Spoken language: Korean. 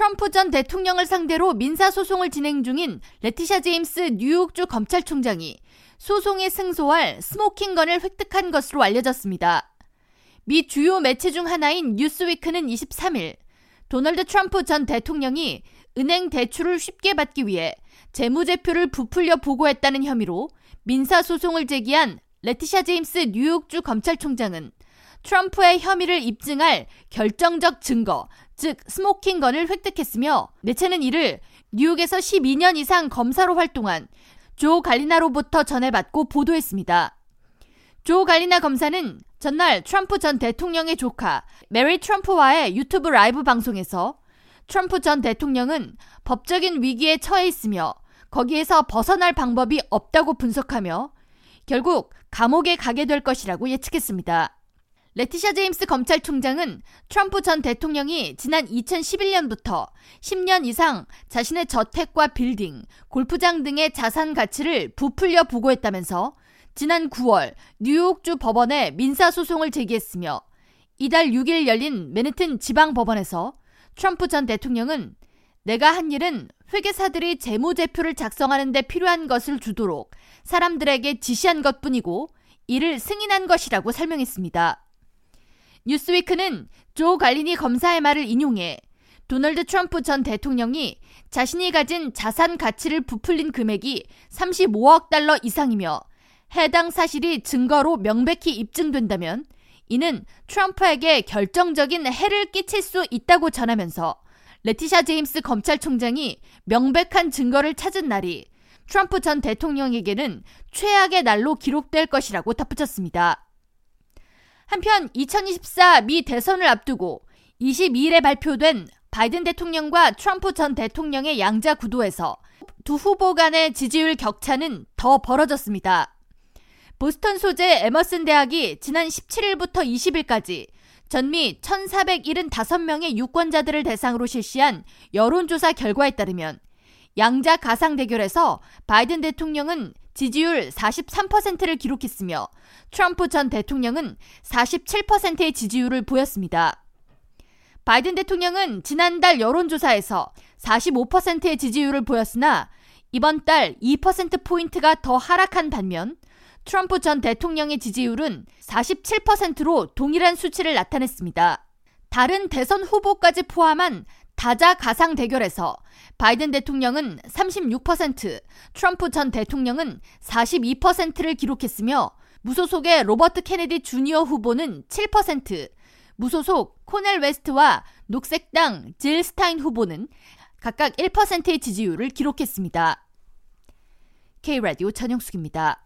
트럼프 전 대통령을 상대로 민사소송을 진행 중인 레티샤 제임스 뉴욕주 검찰총장이 소송에 승소할 스모킹건을 획득한 것으로 알려졌습니다. 미 주요 매체 중 하나인 뉴스위크는 23일 도널드 트럼프 전 대통령이 은행 대출을 쉽게 받기 위해 재무제표를 부풀려 보고했다는 혐의로 민사소송을 제기한 레티샤 제임스 뉴욕주 검찰총장은 트럼프의 혐의를 입증할 결정적 증거, 즉 smoking gun을 획득했으며 매체는 이를 뉴욕에서 12년 이상 검사로 활동한 조 갈리나로부터 전해받고 보도했습니다. 조 갈리나 검사는 전날 트럼프 전 대통령의 조카 메리 트럼프와의 유튜브 라이브 방송에서 트럼프 전 대통령은 법적인 위기에 처해 있으며 거기에서 벗어날 방법이 없다고 분석하며 결국 감옥에 가게 될 것이라고 예측했습니다. 레티샤 제임스 검찰총장은 트럼프 전 대통령이 지난 2011년부터 10년 이상 자신의 저택과 빌딩, 골프장 등의 자산 가치를 부풀려 보고했다면서 지난 9월 뉴욕주 법원에 민사소송을 제기했으며 이달 6일 열린 맨해튼 지방법원에서 트럼프 전 대통령은 내가 한 일은 회계사들이 재무제표를 작성하는 데 필요한 것을 주도록 사람들에게 지시한 것 뿐이고 이를 승인한 것이라고 설명했습니다. 뉴스위크는 조 갈리니 검사의 말을 인용해 도널드 트럼프 전 대통령이 자신이 가진 자산 가치를 부풀린 금액이 35억 달러 이상이며 해당 사실이 증거로 명백히 입증된다면 이는 트럼프에게 결정적인 해를 끼칠 수 있다고 전하면서 레티샤 제임스 검찰총장이 명백한 증거를 찾은 날이 트럼프 전 대통령에게는 최악의 날로 기록될 것이라고 덧붙였습니다. 한편 2024 미 대선을 앞두고 22일에 발표된 바이든 대통령과 트럼프 전 대통령의 양자 구도에서 두 후보 간의 지지율 격차는 더 벌어졌습니다. 보스턴 소재 에머슨 대학이 지난 17일부터 20일까지 전미 1,475명의 유권자들을 대상으로 실시한 여론조사 결과에 따르면 양자 가상 대결에서 바이든 대통령은 지지율 43%를 기록했으며 트럼프 전 대통령은 47%의 지지율을 보였습니다. 바이든 대통령은 지난달 여론조사에서 45%의 지지율을 보였으나 이번 달 2%포인트가 더 하락한 반면 트럼프 전 대통령의 지지율은 47%로 동일한 수치를 나타냈습니다. 다른 대선 후보까지 포함한 다자 가상 대결에서 바이든 대통령은 36%, 트럼프 전 대통령은 42%를 기록했으며 무소속의 로버트 케네디 주니어 후보는 7%, 무소속 코넬 웨스트와 녹색당 질 스타인 후보는 각각 1%의 지지율을 기록했습니다. K라디오 전영숙입니다.